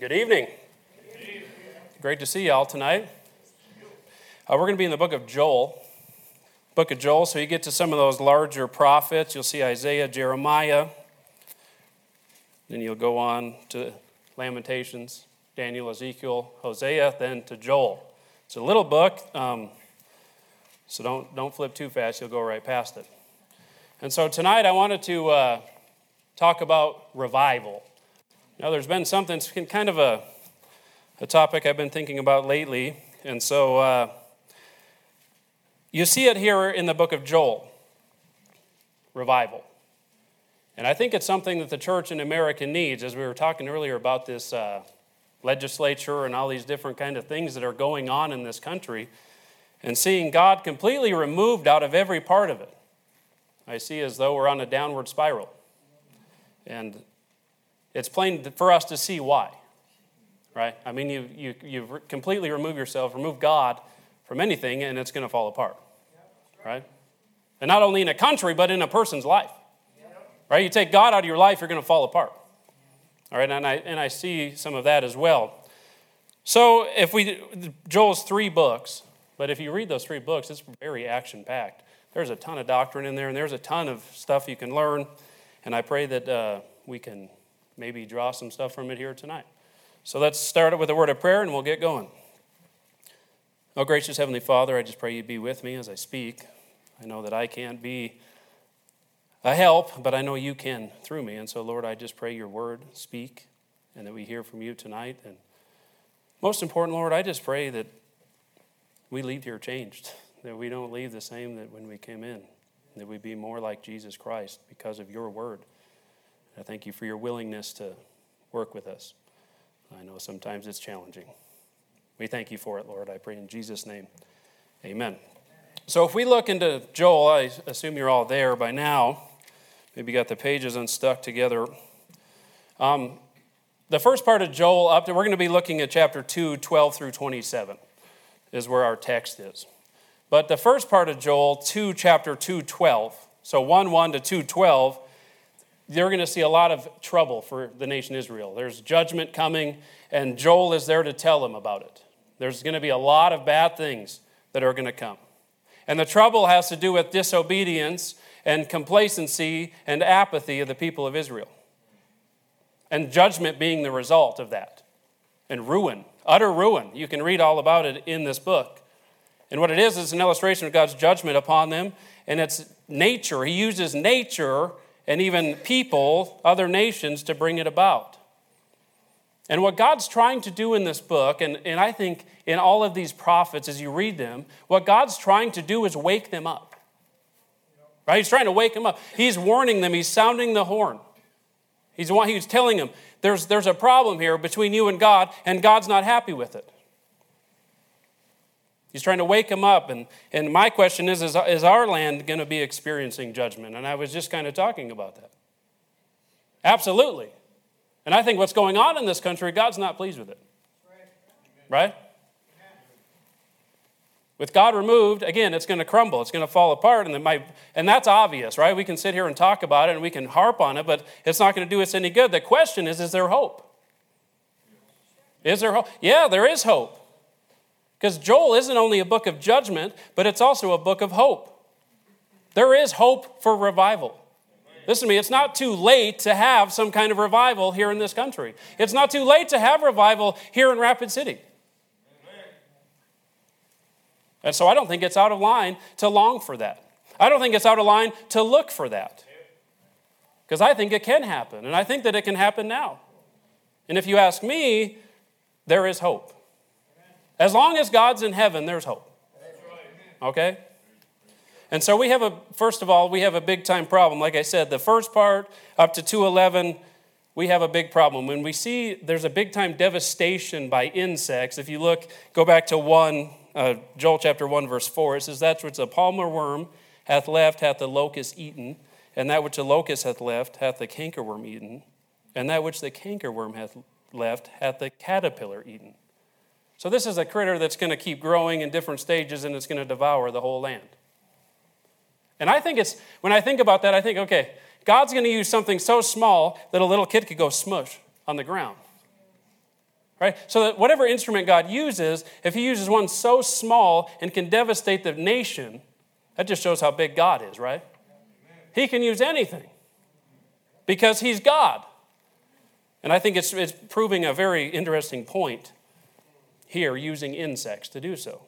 Good evening. Great to see y'all tonight. Uh, we're going to be in the book of Joel. Book of Joel, so you get to some of those larger prophets. You'll see Isaiah, Jeremiah. Then you'll go on to Lamentations, Daniel, Ezekiel, Hosea, then to Joel. It's a little book, um, so don't, don't flip too fast. You'll go right past it. And so tonight I wanted to uh, talk about revival. Now, there's been something, it's kind of a, a topic I've been thinking about lately. And so uh, you see it here in the book of Joel revival. And I think it's something that the church in America needs, as we were talking earlier about this uh, legislature and all these different kind of things that are going on in this country, and seeing God completely removed out of every part of it. I see as though we're on a downward spiral. And it's plain for us to see why, right? I mean, you, you, you completely remove yourself, remove God from anything, and it's going to fall apart, right? And not only in a country, but in a person's life, right? You take God out of your life, you're going to fall apart, all right? And I, and I see some of that as well. So, if we, Joel's three books, but if you read those three books, it's very action packed. There's a ton of doctrine in there, and there's a ton of stuff you can learn. And I pray that uh, we can maybe draw some stuff from it here tonight. So let's start it with a word of prayer and we'll get going. Oh, gracious Heavenly Father, I just pray you be with me as I speak. I know that I can't be a help, but I know you can through me. And so, Lord, I just pray your word speak and that we hear from you tonight. And most important, Lord, I just pray that we leave here changed, that we don't leave the same that when we came in, that we be more like Jesus Christ because of your word. I thank you for your willingness to work with us. I know sometimes it's challenging. We thank you for it, Lord. I pray in Jesus' name. Amen. So if we look into Joel, I assume you're all there by now. Maybe got the pages unstuck together. Um, the first part of Joel, up to, we're going to be looking at chapter 2, 12 through 27, is where our text is. But the first part of Joel, 2, chapter 2, 12, so 1, 1 to 2, 12, they're going to see a lot of trouble for the nation Israel. There's judgment coming, and Joel is there to tell them about it. There's going to be a lot of bad things that are going to come. And the trouble has to do with disobedience and complacency and apathy of the people of Israel. And judgment being the result of that. And ruin, utter ruin. You can read all about it in this book. And what it is is an illustration of God's judgment upon them, and it's nature. He uses nature and even people, other nations, to bring it about. And what God's trying to do in this book, and, and I think in all of these prophets as you read them, what God's trying to do is wake them up. Right? He's trying to wake them up. He's warning them, he's sounding the horn. He's, he's telling them, there's, there's a problem here between you and God, and God's not happy with it. He's trying to wake them up. And, and my question is, is is our land going to be experiencing judgment? And I was just kind of talking about that. Absolutely. And I think what's going on in this country, God's not pleased with it. Right? With God removed, again, it's going to crumble. It's going to fall apart. And, might, and that's obvious, right? We can sit here and talk about it and we can harp on it, but it's not going to do us any good. The question is is there hope? Is there hope? Yeah, there is hope. Because Joel isn't only a book of judgment, but it's also a book of hope. There is hope for revival. Listen to me, it's not too late to have some kind of revival here in this country. It's not too late to have revival here in Rapid City. And so I don't think it's out of line to long for that. I don't think it's out of line to look for that. Because I think it can happen, and I think that it can happen now. And if you ask me, there is hope. As long as God's in heaven, there's hope. Okay? And so we have a, first of all, we have a big time problem. Like I said, the first part up to 211, we have a big problem. When we see there's a big time devastation by insects, if you look, go back to 1, uh, Joel chapter 1, verse 4, it says, That's which the palmer worm hath left, hath the locust eaten, and that which the locust hath left, hath the cankerworm eaten, and that which the cankerworm hath left, hath the caterpillar eaten. So, this is a critter that's going to keep growing in different stages and it's going to devour the whole land. And I think it's, when I think about that, I think, okay, God's going to use something so small that a little kid could go smush on the ground. Right? So that whatever instrument God uses, if He uses one so small and can devastate the nation, that just shows how big God is, right? He can use anything because He's God. And I think it's, it's proving a very interesting point here using insects to do so.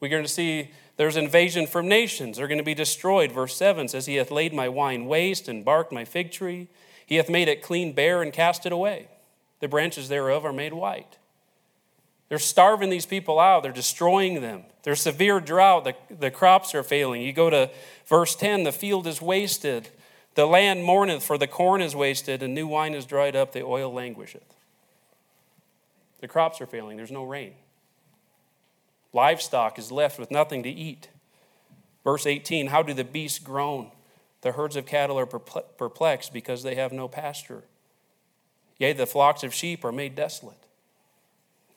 We're going to see there's invasion from nations. They're going to be destroyed. Verse 7 says, He hath laid my wine waste and barked my fig tree. He hath made it clean bare and cast it away. The branches thereof are made white. They're starving these people out. They're destroying them. There's severe drought. The, the crops are failing. You go to verse 10 the field is wasted. The land mourneth, for the corn is wasted, and new wine is dried up, the oil languisheth. The crops are failing. There's no rain. Livestock is left with nothing to eat. Verse 18 How do the beasts groan? The herds of cattle are perplexed because they have no pasture. Yea, the flocks of sheep are made desolate.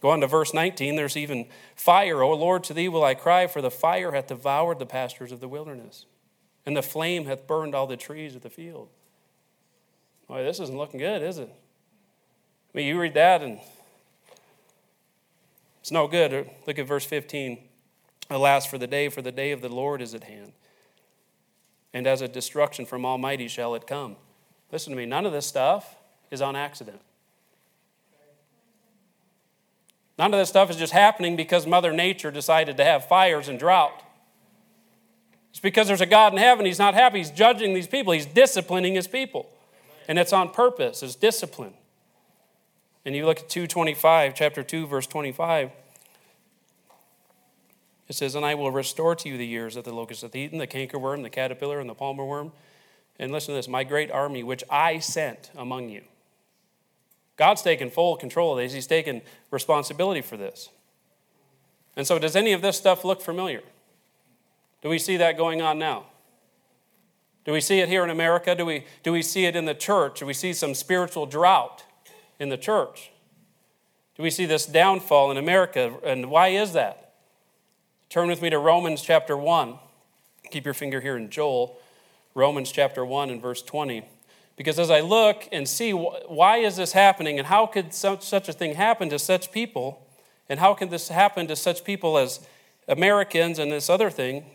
Go on to verse 19. There's even fire. O Lord, to thee will I cry, for the fire hath devoured the pastures of the wilderness, and the flame hath burned all the trees of the field. Boy, this isn't looking good, is it? I mean, you read that and it's no good. Look at verse 15. Alas, for the day, for the day of the Lord is at hand. And as a destruction from Almighty shall it come. Listen to me, none of this stuff is on accident. None of this stuff is just happening because Mother Nature decided to have fires and drought. It's because there's a God in heaven. He's not happy. He's judging these people, He's disciplining His people. And it's on purpose, it's discipline. And you look at 225, chapter 2, verse 25. It says, And I will restore to you the years that the locust hath eaten, the cankerworm, the caterpillar, and the palmer worm. And listen to this my great army which I sent among you. God's taken full control of this, He's taken responsibility for this. And so, does any of this stuff look familiar? Do we see that going on now? Do we see it here in America? Do we, do we see it in the church? Do we see some spiritual drought? In the church? Do we see this downfall in America? And why is that? Turn with me to Romans chapter 1. Keep your finger here in Joel, Romans chapter 1 and verse 20. Because as I look and see why is this happening and how could such, a thing happen to such people, and how can this happen to such people as Americans and this other thing,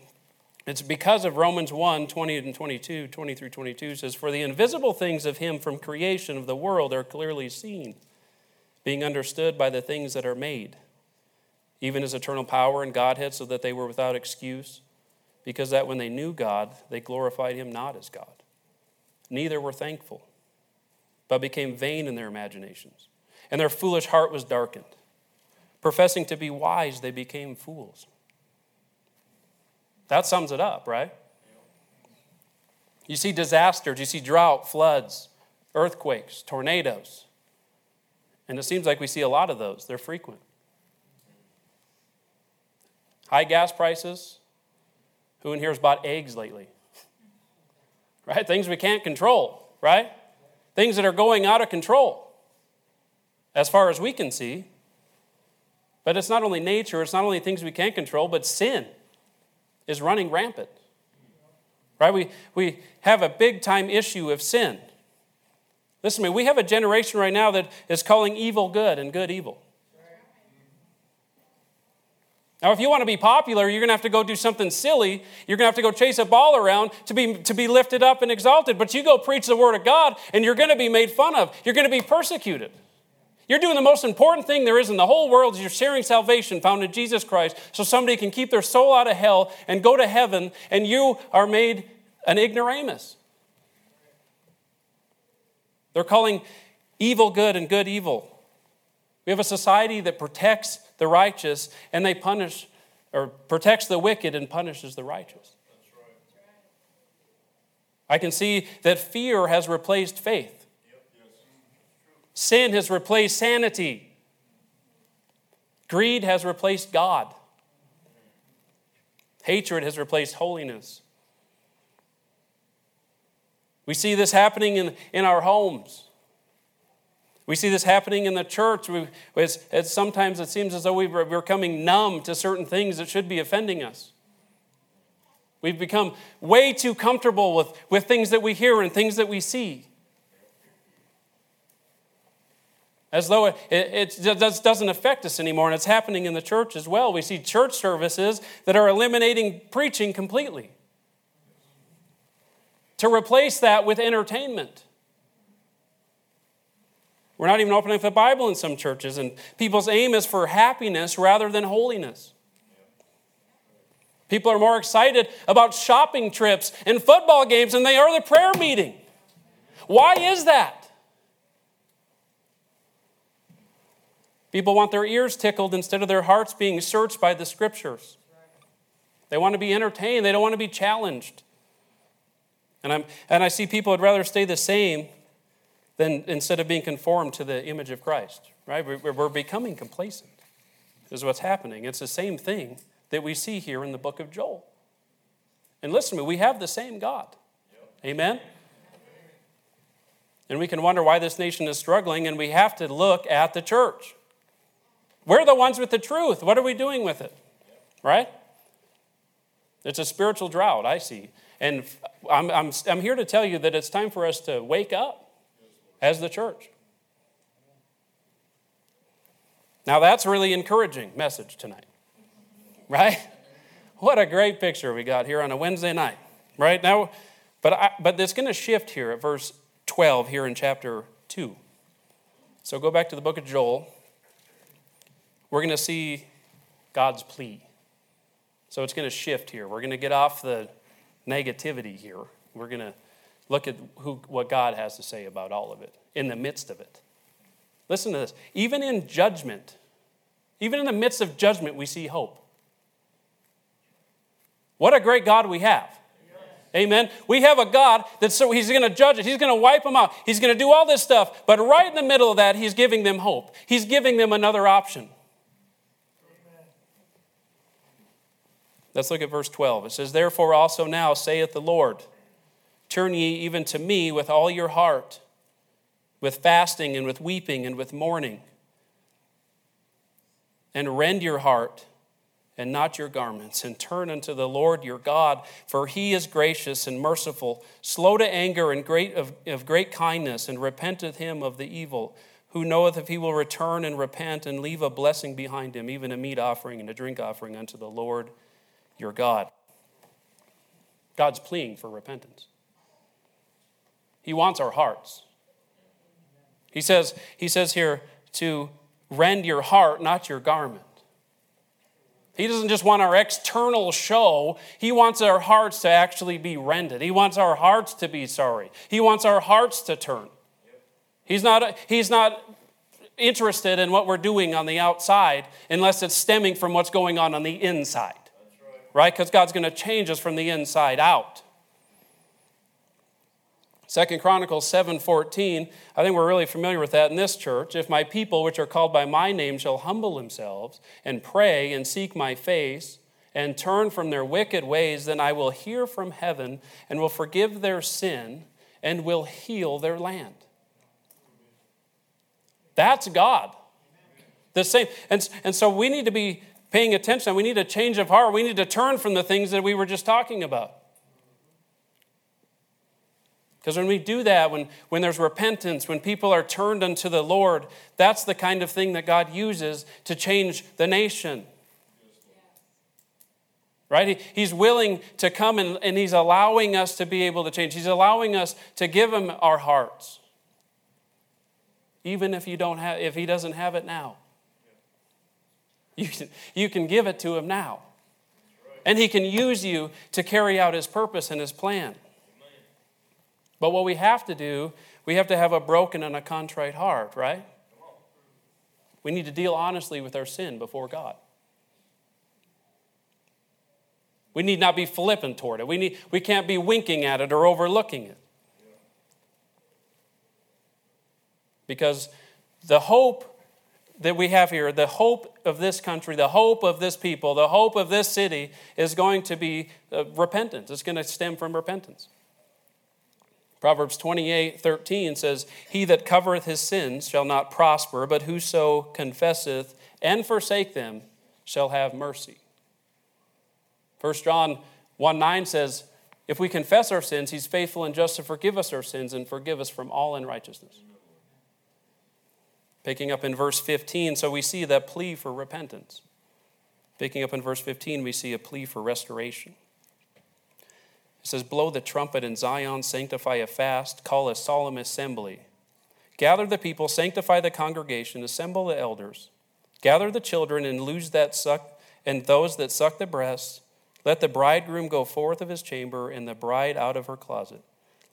it's because of Romans 1 20 and 22, 20 through 22 says, For the invisible things of him from creation of the world are clearly seen, being understood by the things that are made, even his eternal power and Godhead, so that they were without excuse, because that when they knew God, they glorified him not as God. Neither were thankful, but became vain in their imaginations, and their foolish heart was darkened. Professing to be wise, they became fools that sums it up, right? You see disasters, you see drought, floods, earthquakes, tornadoes. And it seems like we see a lot of those. They're frequent. High gas prices. Who in here has bought eggs lately? Right? Things we can't control, right? Things that are going out of control as far as we can see. But it's not only nature, it's not only things we can't control, but sin is running rampant. Right? We, we have a big time issue of sin. Listen to me, we have a generation right now that is calling evil good and good evil. Now, if you want to be popular, you're going to have to go do something silly. You're going to have to go chase a ball around to be, to be lifted up and exalted. But you go preach the word of God, and you're going to be made fun of. You're going to be persecuted. You're doing the most important thing there is in the whole world is you're sharing salvation found in Jesus Christ so somebody can keep their soul out of hell and go to heaven and you are made an ignoramus. They're calling evil good and good evil. We have a society that protects the righteous and they punish or protects the wicked and punishes the righteous. I can see that fear has replaced faith. Sin has replaced sanity. Greed has replaced God. Hatred has replaced holiness. We see this happening in, in our homes. We see this happening in the church. We, it's, it's, sometimes it seems as though we're becoming numb to certain things that should be offending us. We've become way too comfortable with, with things that we hear and things that we see. As though it, it, it, doesn't affect us anymore, and it's happening in the church as well. We see church services that are eliminating preaching completely to replace that with entertainment. We're not even opening up the Bible in some churches, and people's aim is for happiness rather than holiness. People are more excited about shopping trips and football games than they are the prayer meeting. Why is that? People want their ears tickled instead of their hearts being searched by the scriptures. They want to be entertained, they don't want to be challenged. And, I'm, and I see people would rather stay the same than instead of being conformed to the image of Christ, right? We're, we're becoming complacent, is what's happening. It's the same thing that we see here in the book of Joel. And listen to me, we have the same God. Amen? And we can wonder why this nation is struggling, and we have to look at the church. We're the ones with the truth. What are we doing with it? Right? It's a spiritual drought, I see. And I'm, I'm, I'm here to tell you that it's time for us to wake up as the church. Now, that's really encouraging message tonight, right? What a great picture we got here on a Wednesday night, right? Now, but, I, but it's going to shift here at verse 12 here in chapter 2. So go back to the book of Joel we're going to see God's plea. So it's going to shift here. We're going to get off the negativity here. We're going to look at who, what God has to say about all of it in the midst of it. Listen to this. Even in judgment, even in the midst of judgment, we see hope. What a great God we have. Amen. We have a God that so he's going to judge it. He's going to wipe them out. He's going to do all this stuff. But right in the middle of that, he's giving them hope. He's giving them another option. Let's look at verse 12. It says, Therefore also now saith the Lord, Turn ye even to me with all your heart, with fasting and with weeping and with mourning, and rend your heart and not your garments, and turn unto the Lord your God, for he is gracious and merciful, slow to anger and great of, of great kindness, and repenteth him of the evil, who knoweth if he will return and repent and leave a blessing behind him, even a meat offering and a drink offering unto the Lord your God. God's pleading for repentance. He wants our hearts. He says, he says here to rend your heart, not your garment. He doesn't just want our external show, He wants our hearts to actually be rended. He wants our hearts to be sorry. He wants our hearts to turn. He's not, he's not interested in what we're doing on the outside unless it's stemming from what's going on on the inside right? Because God's going to change us from the inside out. Second Chronicles 7:14, I think we're really familiar with that in this church. If my people which are called by my name shall humble themselves and pray and seek my face and turn from their wicked ways, then I will hear from heaven and will forgive their sin and will heal their land. That's God. The same. And, and so we need to be paying attention. We need a change of heart. We need to turn from the things that we were just talking about. Because when we do that, when, when there's repentance, when people are turned unto the Lord, that's the kind of thing that God uses to change the nation. Right? He, he's willing to come and, and He's allowing us to be able to change. He's allowing us to give Him our hearts. Even if, you don't have, if He doesn't have it now. You can, you can give it to him now. And he can use you to carry out his purpose and his plan. But what we have to do, we have to have a broken and a contrite heart, right? We need to deal honestly with our sin before God. We need not be flippant toward it. We, need, we can't be winking at it or overlooking it. Because the hope that we have here, the hope of this country, the hope of this people, the hope of this city is going to be uh, repentance. It's going to stem from repentance. Proverbs 28 13 says, He that covereth his sins shall not prosper, but whoso confesseth and forsake them shall have mercy. 1 John 1 9 says, If we confess our sins, he's faithful and just to forgive us our sins and forgive us from all unrighteousness. Picking up in verse 15, so we see that plea for repentance. Picking up in verse 15, we see a plea for restoration. It says, Blow the trumpet in Zion, sanctify a fast, call a solemn assembly. Gather the people, sanctify the congregation, assemble the elders. Gather the children and that suck and those that suck the breasts. Let the bridegroom go forth of his chamber and the bride out of her closet.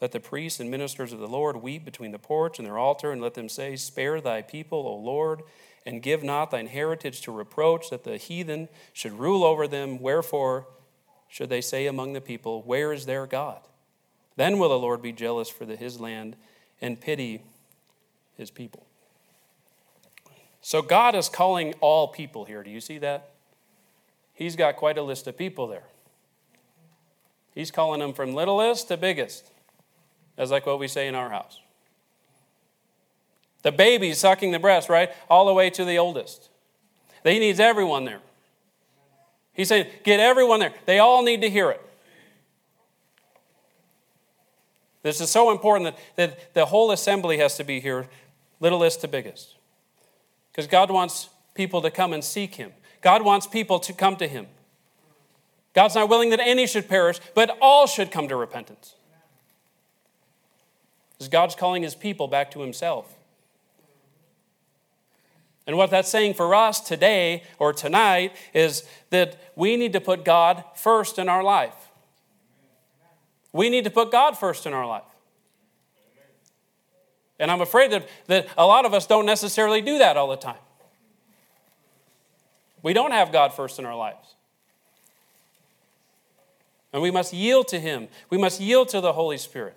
Let the priests and ministers of the Lord weep between the porch and their altar, and let them say, Spare thy people, O Lord, and give not thine heritage to reproach, that the heathen should rule over them. Wherefore should they say among the people, Where is their God? Then will the Lord be jealous for the, his land and pity his people. So God is calling all people here. Do you see that? He's got quite a list of people there. He's calling them from littlest to biggest. That's like what we say in our house. The baby sucking the breast, right? All the way to the oldest. He needs everyone there. He's saying, get everyone there. They all need to hear it. This is so important that, that the whole assembly has to be here, littlest to biggest. Because God wants people to come and seek Him. God wants people to come to Him. God's not willing that any should perish, but all should come to repentance. Because God's calling His people back to Himself. And what that's saying for us today or tonight is that we need to put God first in our life. We need to put God first in our life. And I'm afraid that, that a lot of us don't necessarily do that all the time. We don't have God first in our lives. And we must yield to Him. We must yield to the Holy Spirit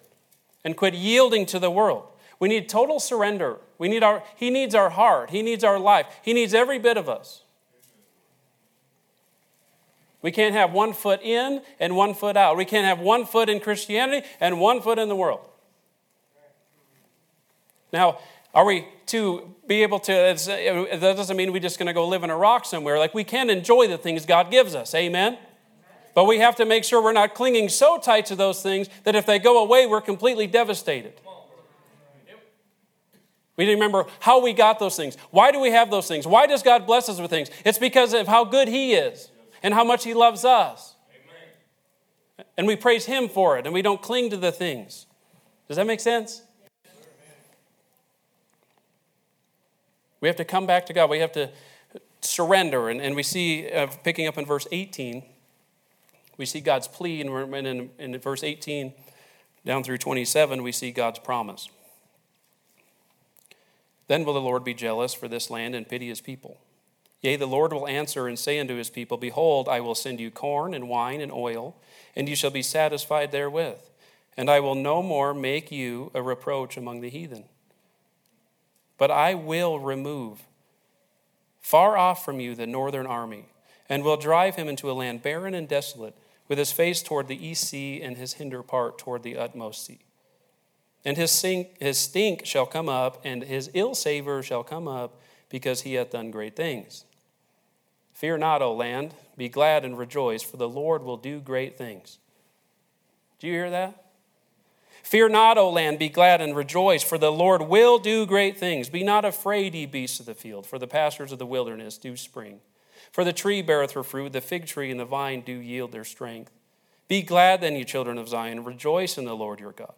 and quit yielding to the world. We need total surrender. We need our, he needs our heart. He needs our life. He needs every bit of us. We can't have one foot in and one foot out. We can't have one foot in Christianity and one foot in the world. Now, are we to be able to, that doesn't mean we're just going to go live in a rock somewhere. Like we can enjoy the things God gives us. Amen? But we have to make sure we're not clinging so tight to those things that if they go away, we're completely devastated. We remember how we got those things. Why do we have those things? Why does God bless us with things? It's because of how good He is and how much He loves us. Amen. And we praise Him for it and we don't cling to the things. Does that make sense? We have to come back to God. We have to surrender. And, and we see, uh, picking up in verse 18, we see God's plea. And in, in verse 18 down through 27, we see God's promise. Then will the Lord be jealous for this land and pity his people. Yea, the Lord will answer and say unto his people, Behold, I will send you corn and wine and oil, and you shall be satisfied therewith. And I will no more make you a reproach among the heathen. But I will remove far off from you the northern army, and will drive him into a land barren and desolate, with his face toward the east sea and his hinder part toward the utmost sea. And his, sink, his stink shall come up, and his ill savor shall come up, because he hath done great things. Fear not, O land, be glad and rejoice, for the Lord will do great things. Do you hear that? Fear not, O land, be glad and rejoice, for the Lord will do great things. Be not afraid, ye beasts of the field, for the pastures of the wilderness do spring. For the tree beareth her fruit, the fig tree and the vine do yield their strength. Be glad then, ye children of Zion, rejoice in the Lord your God.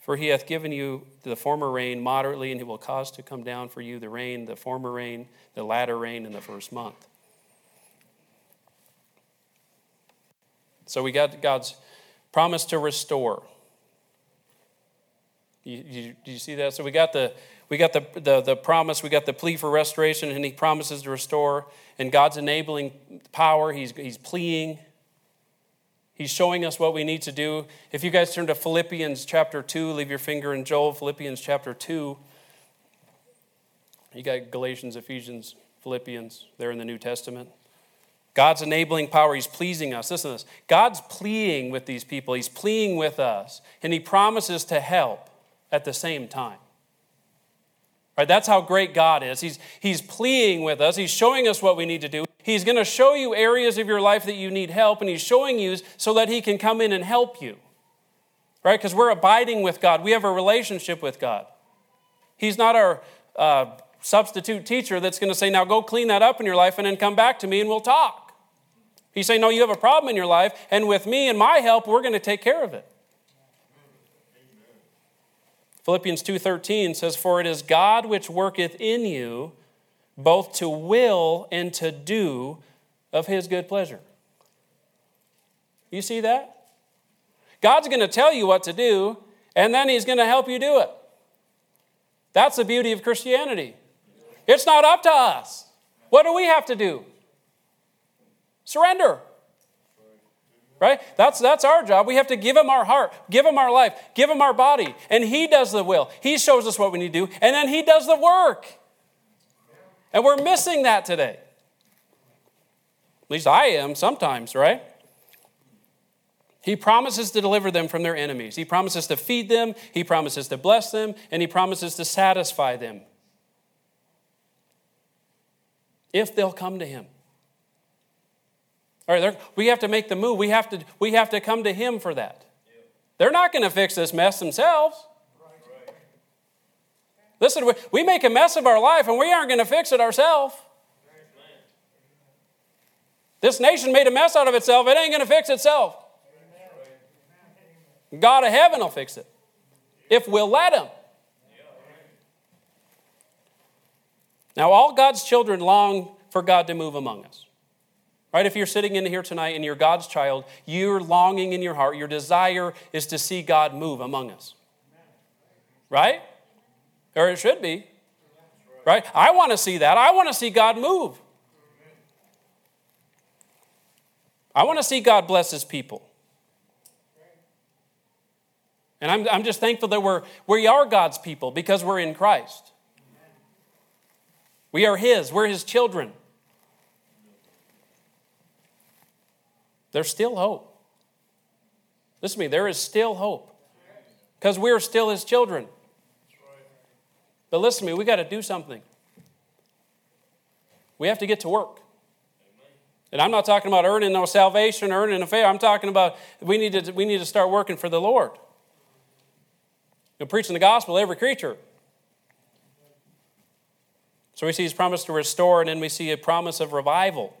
For he hath given you the former rain moderately, and he will cause to come down for you the rain, the former rain, the latter rain in the first month. So we got God's promise to restore. You, you, do you see that? So we got the we got the, the, the promise, we got the plea for restoration, and he promises to restore. And God's enabling power, he's, he's pleading. He's showing us what we need to do. If you guys turn to Philippians chapter 2, leave your finger in Joel, Philippians chapter 2. You got Galatians, Ephesians, Philippians there in the New Testament. God's enabling power, He's pleasing us. Listen to this. God's pleading with these people, He's pleading with us, and He promises to help at the same time. Right? That's how great God is. He's, he's pleading with us, He's showing us what we need to do. He's going to show you areas of your life that you need help, and He's showing you so that He can come in and help you. Right? Because we're abiding with God, we have a relationship with God. He's not our uh, substitute teacher that's going to say, now go clean that up in your life and then come back to me and we'll talk. He's saying, no, you have a problem in your life, and with me and my help, we're going to take care of it. Philippians 2:13 says for it is God which worketh in you both to will and to do of his good pleasure. You see that? God's going to tell you what to do and then he's going to help you do it. That's the beauty of Christianity. It's not up to us. What do we have to do? Surrender. Right? That's, that's our job. We have to give him our heart, give him our life, give him our body. And he does the will. He shows us what we need to do, and then he does the work. And we're missing that today. At least I am sometimes, right? He promises to deliver them from their enemies. He promises to feed them. He promises to bless them. And he promises to satisfy them if they'll come to him. Right, we have to make the move. We have to, we have to come to Him for that. They're not going to fix this mess themselves. Listen, we make a mess of our life and we aren't going to fix it ourselves. This nation made a mess out of itself. It ain't going to fix itself. God of heaven will fix it if we'll let Him. Now, all God's children long for God to move among us. Right? If you're sitting in here tonight and you're God's child, you're longing in your heart, your desire is to see God move among us. Right? Or it should be. Right? I want to see that. I want to see God move. I want to see God bless his people. And I'm, I'm just thankful that we're, we are God's people because we're in Christ. We are His, we're His children. There's still hope. Listen to me, there is still hope because we're still his children. But listen to me, we got to do something. We have to get to work. And I'm not talking about earning no salvation, earning a faith. I'm talking about we need to, we need to start working for the Lord. You know, preaching the gospel to every creature. So we see his promise to restore, and then we see a promise of revival.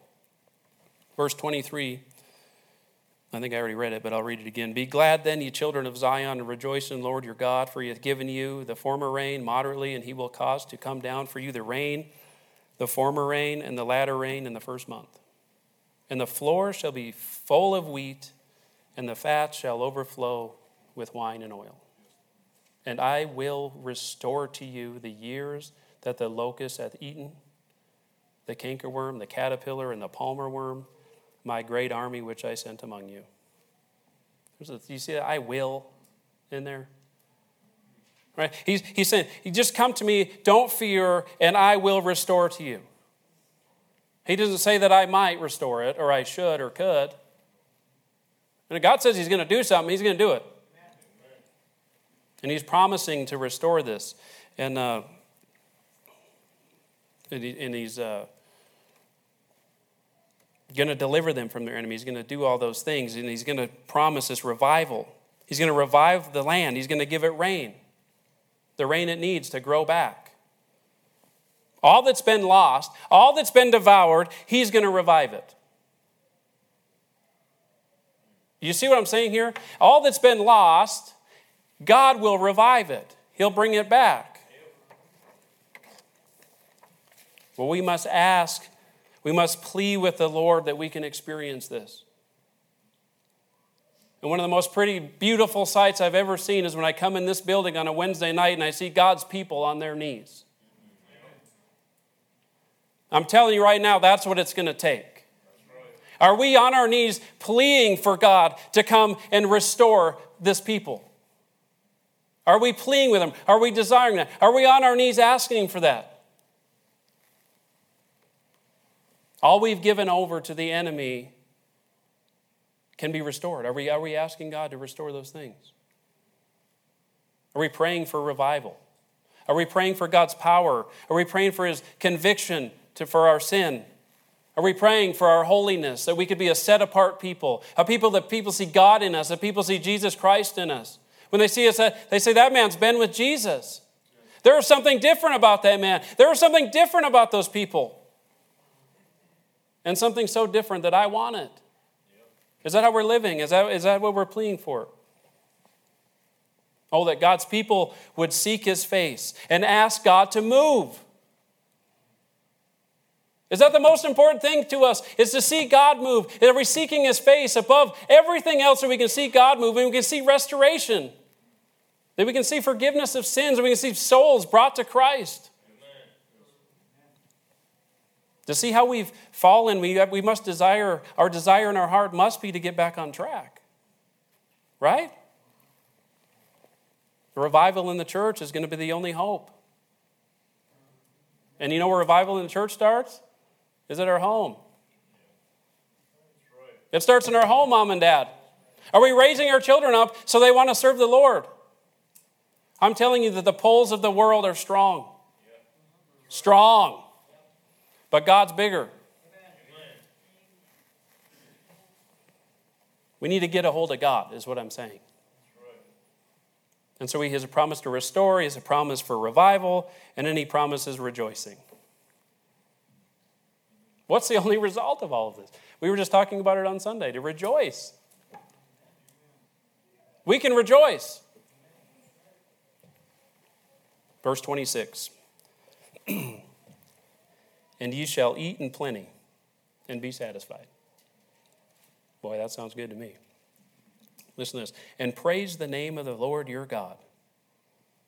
Verse 23 I think I already read it, but I'll read it again. Be glad then, ye children of Zion, and rejoice in the Lord your God, for he hath given you the former rain moderately, and he will cause to come down for you the rain, the former rain, and the latter rain in the first month. And the floor shall be full of wheat, and the fat shall overflow with wine and oil. And I will restore to you the years that the locust hath eaten, the cankerworm, the caterpillar, and the palmer worm my great army which I sent among you. A, you see that? I will in there. Right? He's, he's saying, just come to me, don't fear, and I will restore to you. He doesn't say that I might restore it, or I should, or could. And if God says He's going to do something, He's going to do it. And He's promising to restore this. And, uh, and, he, and He's. Uh, going to deliver them from their enemies. He's going to do all those things, and he's going to promise this revival. He's going to revive the land. He's going to give it rain, the rain it needs to grow back. All that's been lost, all that's been devoured, he's going to revive it. You see what I'm saying here? All that's been lost, God will revive it, He'll bring it back. Well, we must ask we must plead with the Lord that we can experience this. And one of the most pretty beautiful sights I've ever seen is when I come in this building on a Wednesday night and I see God's people on their knees. I'm telling you right now, that's what it's going to take. Are we on our knees pleading for God to come and restore this people? Are we pleading with Him? Are we desiring that? Are we on our knees asking for that? All we've given over to the enemy can be restored. Are we, are we asking God to restore those things? Are we praying for revival? Are we praying for God's power? Are we praying for His conviction to, for our sin? Are we praying for our holiness, that we could be a set apart people, a people that people see God in us, that people see Jesus Christ in us? When they see us, uh, they say, That man's been with Jesus. There is something different about that man. There is something different about those people. And something so different that I want it. Is that how we're living? Is that, is that what we're pleading for? Oh, that God's people would seek his face and ask God to move. Is that the most important thing to us? Is to see God move. Are we seeking His face above everything else so we can see God move and we can see restoration? That we can see forgiveness of sins and we can see souls brought to Christ. To see how we've fallen, we, we must desire, our desire in our heart must be to get back on track. Right? The revival in the church is going to be the only hope. And you know where revival in the church starts? is at our home. It starts in our home, mom and dad. Are we raising our children up so they want to serve the Lord? I'm telling you that the poles of the world are strong. Strong. But God's bigger. We need to get a hold of God, is what I'm saying. And so he has a promise to restore, he has a promise for revival, and then he promises rejoicing. What's the only result of all of this? We were just talking about it on Sunday to rejoice. We can rejoice. Verse 26 And ye shall eat in plenty and be satisfied. Boy, that sounds good to me. Listen to this. And praise the name of the Lord your God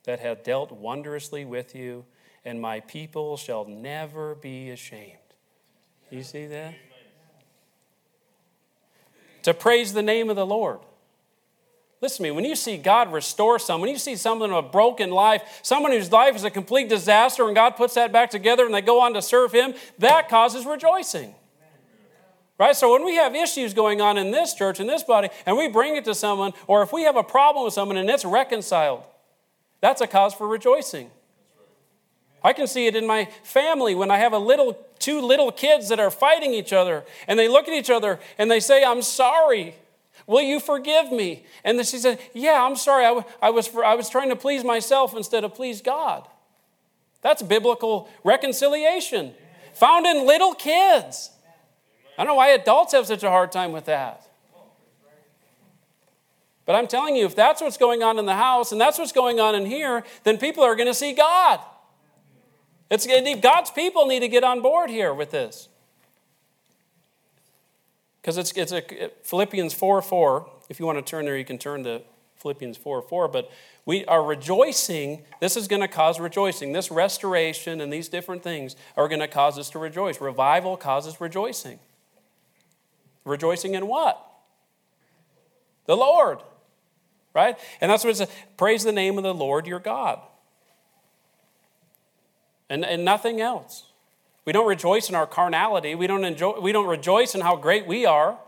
that hath dealt wondrously with you, and my people shall never be ashamed. You see that? To praise the name of the Lord. Listen to me, when you see God restore someone, when you see someone in a broken life, someone whose life is a complete disaster, and God puts that back together and they go on to serve Him, that causes rejoicing. Right? So when we have issues going on in this church, in this body, and we bring it to someone, or if we have a problem with someone and it's reconciled, that's a cause for rejoicing. I can see it in my family when I have a little two little kids that are fighting each other and they look at each other and they say, "I'm sorry. Will you forgive me?" And then she said, "Yeah, I'm sorry. I, was I was trying to please myself instead of please God." That's biblical reconciliation found in little kids. I don't know why adults have such a hard time with that. But I'm telling you, if that's what's going on in the house and that's what's going on in here, then people are going to see God. It's, God's people need to get on board here with this. Because it's, it's a, Philippians 4 4. If you want to turn there, you can turn to Philippians 4 4. But we are rejoicing. This is going to cause rejoicing. This restoration and these different things are going to cause us to rejoice. Revival causes rejoicing. Rejoicing in what? The Lord. Right? And that's what it says praise the name of the Lord your God and, and nothing else. We don't rejoice in our carnality. We don't, enjoy, we don't rejoice in how great we are,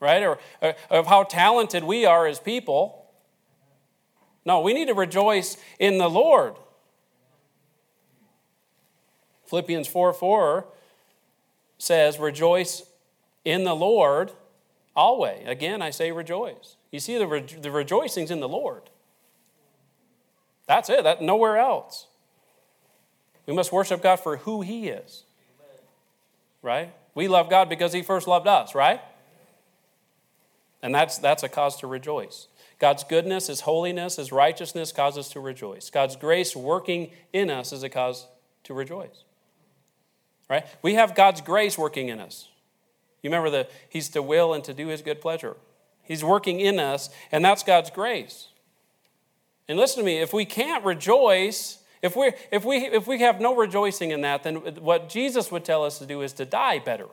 right? Or, or uh, of how talented we are as people. No, we need to rejoice in the Lord. Philippians 4 4 says, Rejoice in the Lord always. Again, I say rejoice. You see, the, re- the rejoicing's in the Lord. That's it, that, nowhere else. We must worship God for who He is. Right? We love God because He first loved us, right? And that's, that's a cause to rejoice. God's goodness, His holiness, His righteousness cause us to rejoice. God's grace working in us is a cause to rejoice. Right? We have God's grace working in us. You remember that He's to will and to do His good pleasure. He's working in us, and that's God's grace. And listen to me, if we can't rejoice if, we if, we, if we have no rejoicing in that, then what Jesus would tell us to do is to die better.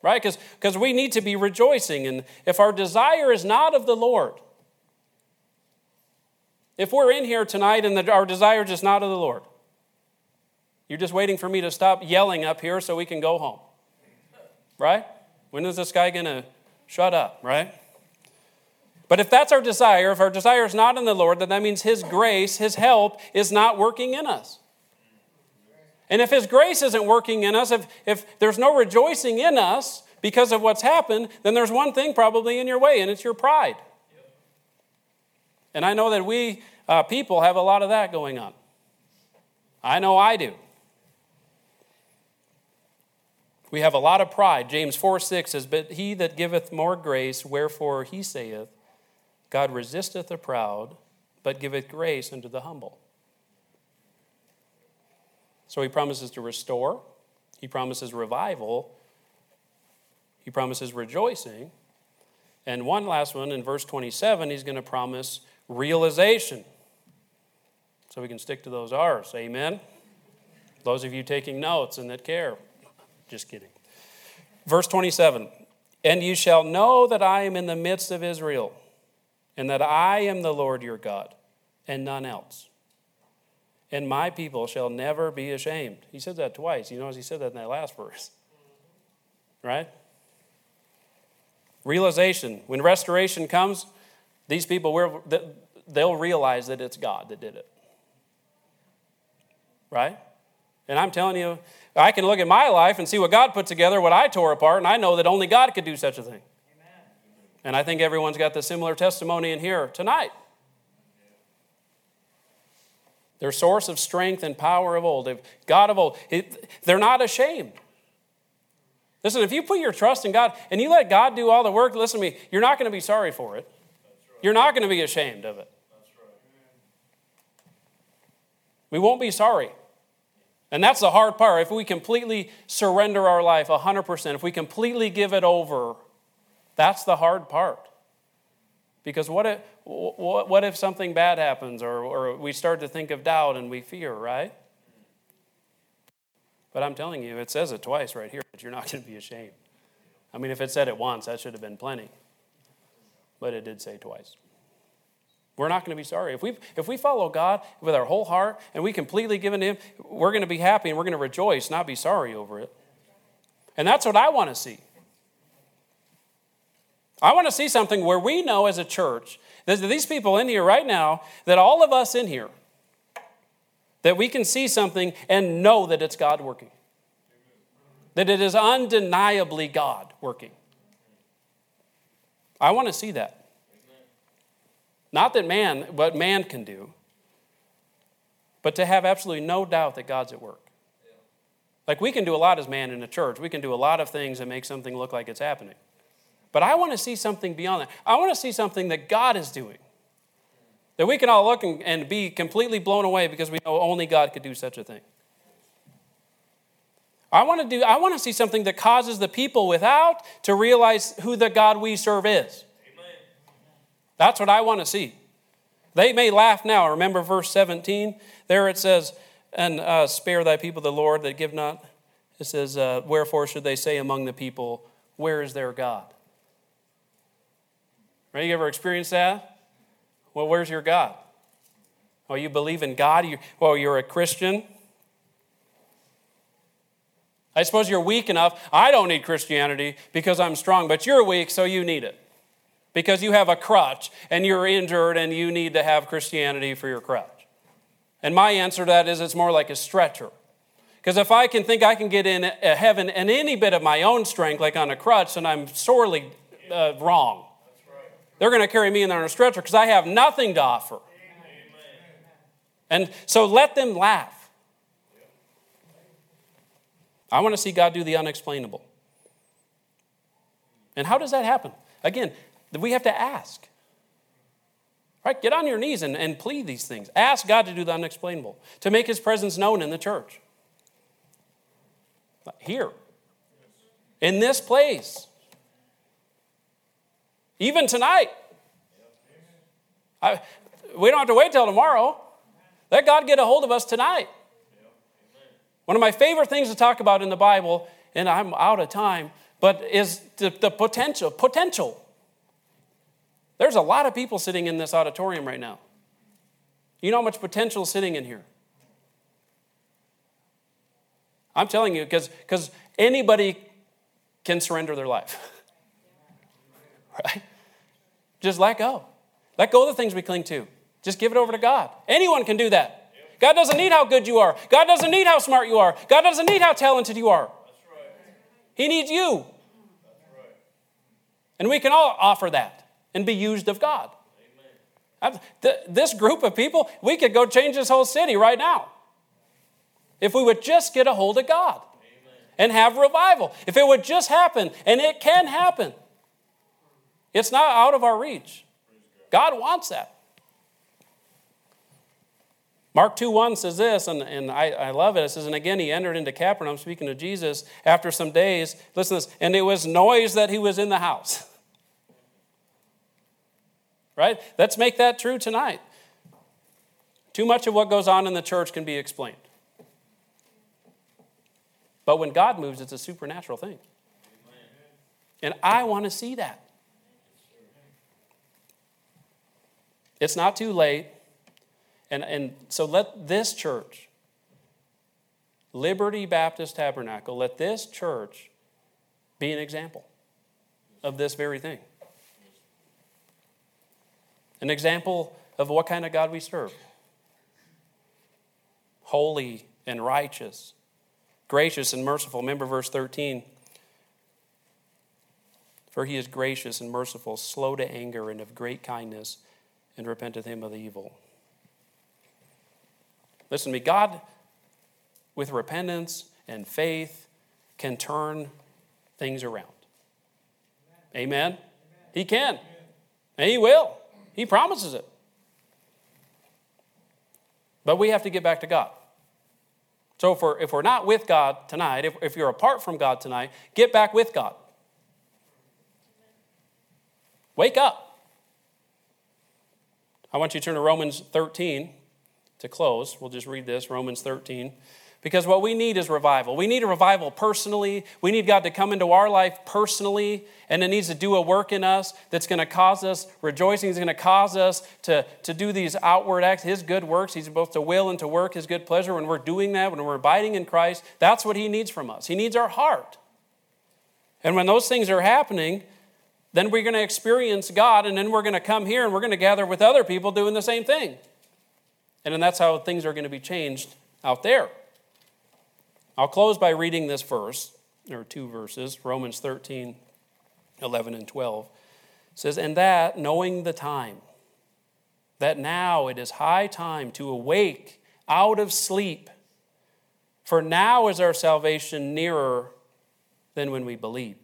Right? Because we need to be rejoicing. And if our desire is not of the Lord, if we're in here tonight and the, our desire is just not of the Lord, you're just waiting for me to stop yelling up here so we can go home. Right? When is this guy going to shut up, right? But if that's our desire, if our desire is not in the Lord, then that means His grace, His help, is not working in us. And if His grace isn't working in us, if, if there's no rejoicing in us because of what's happened, then there's one thing probably in your way, and it's your pride. And I know that we uh, people have a lot of that going on. I know I do. We have a lot of pride. James 4 6 says, But he that giveth more grace, wherefore he saith, God resisteth the proud, but giveth grace unto the humble. So he promises to restore, he promises revival, he promises rejoicing. And one last one in verse 27, he's going to promise realization. So we can stick to those R's. Amen. Those of you taking notes and that care. Just kidding. Verse 27 And you shall know that I am in the midst of Israel, and that I am the Lord your God, and none else. And my people shall never be ashamed. He said that twice. You notice he said that in that last verse. Right? Realization. When restoration comes, these people they'll realize that it's God that did it. Right? And I'm telling you, I can look at my life and see what God put together, what I tore apart, and I know that only God could do such a thing. And I think everyone's got the similar testimony in here tonight. Their source of strength and power of old, God of old, they're not ashamed. Listen, if you put your trust in God and you let God do all the work, listen to me, you're not going to be sorry for it. You're not going to be ashamed of it. We won't be sorry. And that's the hard part. If we completely surrender our life 100%, if we completely give it over, that's the hard part. Because what if, what if something bad happens or, or we start to think of doubt and we fear, right? But I'm telling you, it says it twice right here that you're not going to be ashamed. I mean, if it said it once, that should have been plenty. But it did say twice. We're not going to be sorry. If we, if we follow God with our whole heart and we completely give in to Him, we're going to be happy and we're going to rejoice, not be sorry over it. And that's what I want to see. I want to see something where we know as a church, that these people in here right now, that all of us in here, that we can see something and know that it's God working. That it is undeniably God working. I want to see that. Not that man, what man can do, but to have absolutely no doubt that God's at work. Like we can do a lot as man in a church. We can do a lot of things that make something look like it's happening. But I want to see something beyond that. I want to see something that God is doing. That we can all look and, and be completely blown away because we know only God could do such a thing. I want to do I want to see something that causes the people without to realize who the God we serve is. That's what I want to see. They may laugh now. Remember verse 17? There it says, And uh, spare thy people the Lord that give not. It says, uh, Wherefore should they say among the people, Where is their God? Right? You ever experienced that? Well, where's your God? Oh, you believe in God? You, well, you're a Christian. I suppose you're weak enough. I don't need Christianity because I'm strong, but you're weak, so you need it because you have a crutch and you're injured and you need to have Christianity for your crutch. And my answer to that is it's more like a stretcher. Because if I can think I can get in heaven in any bit of my own strength, like on a crutch, then I'm sorely uh, wrong. They're going to carry me in there on a stretcher because I have nothing to offer. And so let them laugh. I want to see God do the unexplainable. And how does that happen? Again, we have to ask. Right? Get on your knees and, and plead these things. Ask God to do the unexplainable, to make his presence known in the church. Here, in this place, even tonight. I, we don't have to wait till tomorrow. Let God get a hold of us tonight. One of my favorite things to talk about in the Bible, and I'm out of time, but is the, the potential. Potential. There's a lot of people sitting in this auditorium right now. You know how much potential is sitting in here? I'm telling you, because anybody can surrender their life. right? Just let go. Let go of the things we cling to. Just give it over to God. Anyone can do that. God doesn't need how good you are. God doesn't need how smart you are. God doesn't need how talented you are. He needs you. And we can all offer that and be used of God. Amen. This group of people, we could go change this whole city right now. If we would just get a hold of God and have revival. If it would just happen, and it can happen, it's not out of our reach. God wants that. Mark 2 1 says this, and, and I, I love it. It says, And again, he entered into Capernaum, speaking to Jesus, after some days. Listen to this, and it was noise that he was in the house. right? Let's make that true tonight. Too much of what goes on in the church can be explained. But when God moves, it's a supernatural thing. And I want to see that. It's not too late. And, and so let this church, Liberty Baptist Tabernacle, let this church be an example of this very thing. An example of what kind of God we serve holy and righteous, gracious and merciful. Remember verse 13. For he is gracious and merciful, slow to anger, and of great kindness, and repenteth him of the evil. Listen to me, God, with repentance and faith, can turn things around. Amen? Amen. He can. And He will. He promises it. But we have to get back to God. So if we're, if we're not with God tonight, if, if you're apart from God tonight, get back with God. Wake up. I want you to turn to Romans 13 to close, we'll just read this Romans 13. Because what we need is revival. We need a revival personally. We need God to come into our life personally, and it needs to do a work in us that's going to cause us rejoicing. He's going to cause us to, to do these outward acts, His good works. He's both to will and to work His good pleasure. When we're doing that, when we're abiding in Christ, that's what He needs from us. He needs our heart. And when those things are happening, then we're going to experience God, and then we're going to come here and we're going to gather with other people doing the same thing. And then that's how things are going to be changed out there. I'll close by reading this verse, or two verses, Romans 13, 11, and 12. It says, And that, knowing the time, that now it is high time to awake out of sleep, for now is our salvation nearer than when we believed.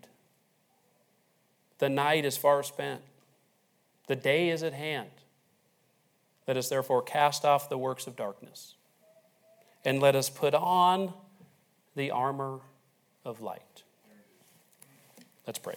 The night is far spent, the day is at hand. Let us therefore cast off the works of darkness and let us put on the armor of light. Let's pray.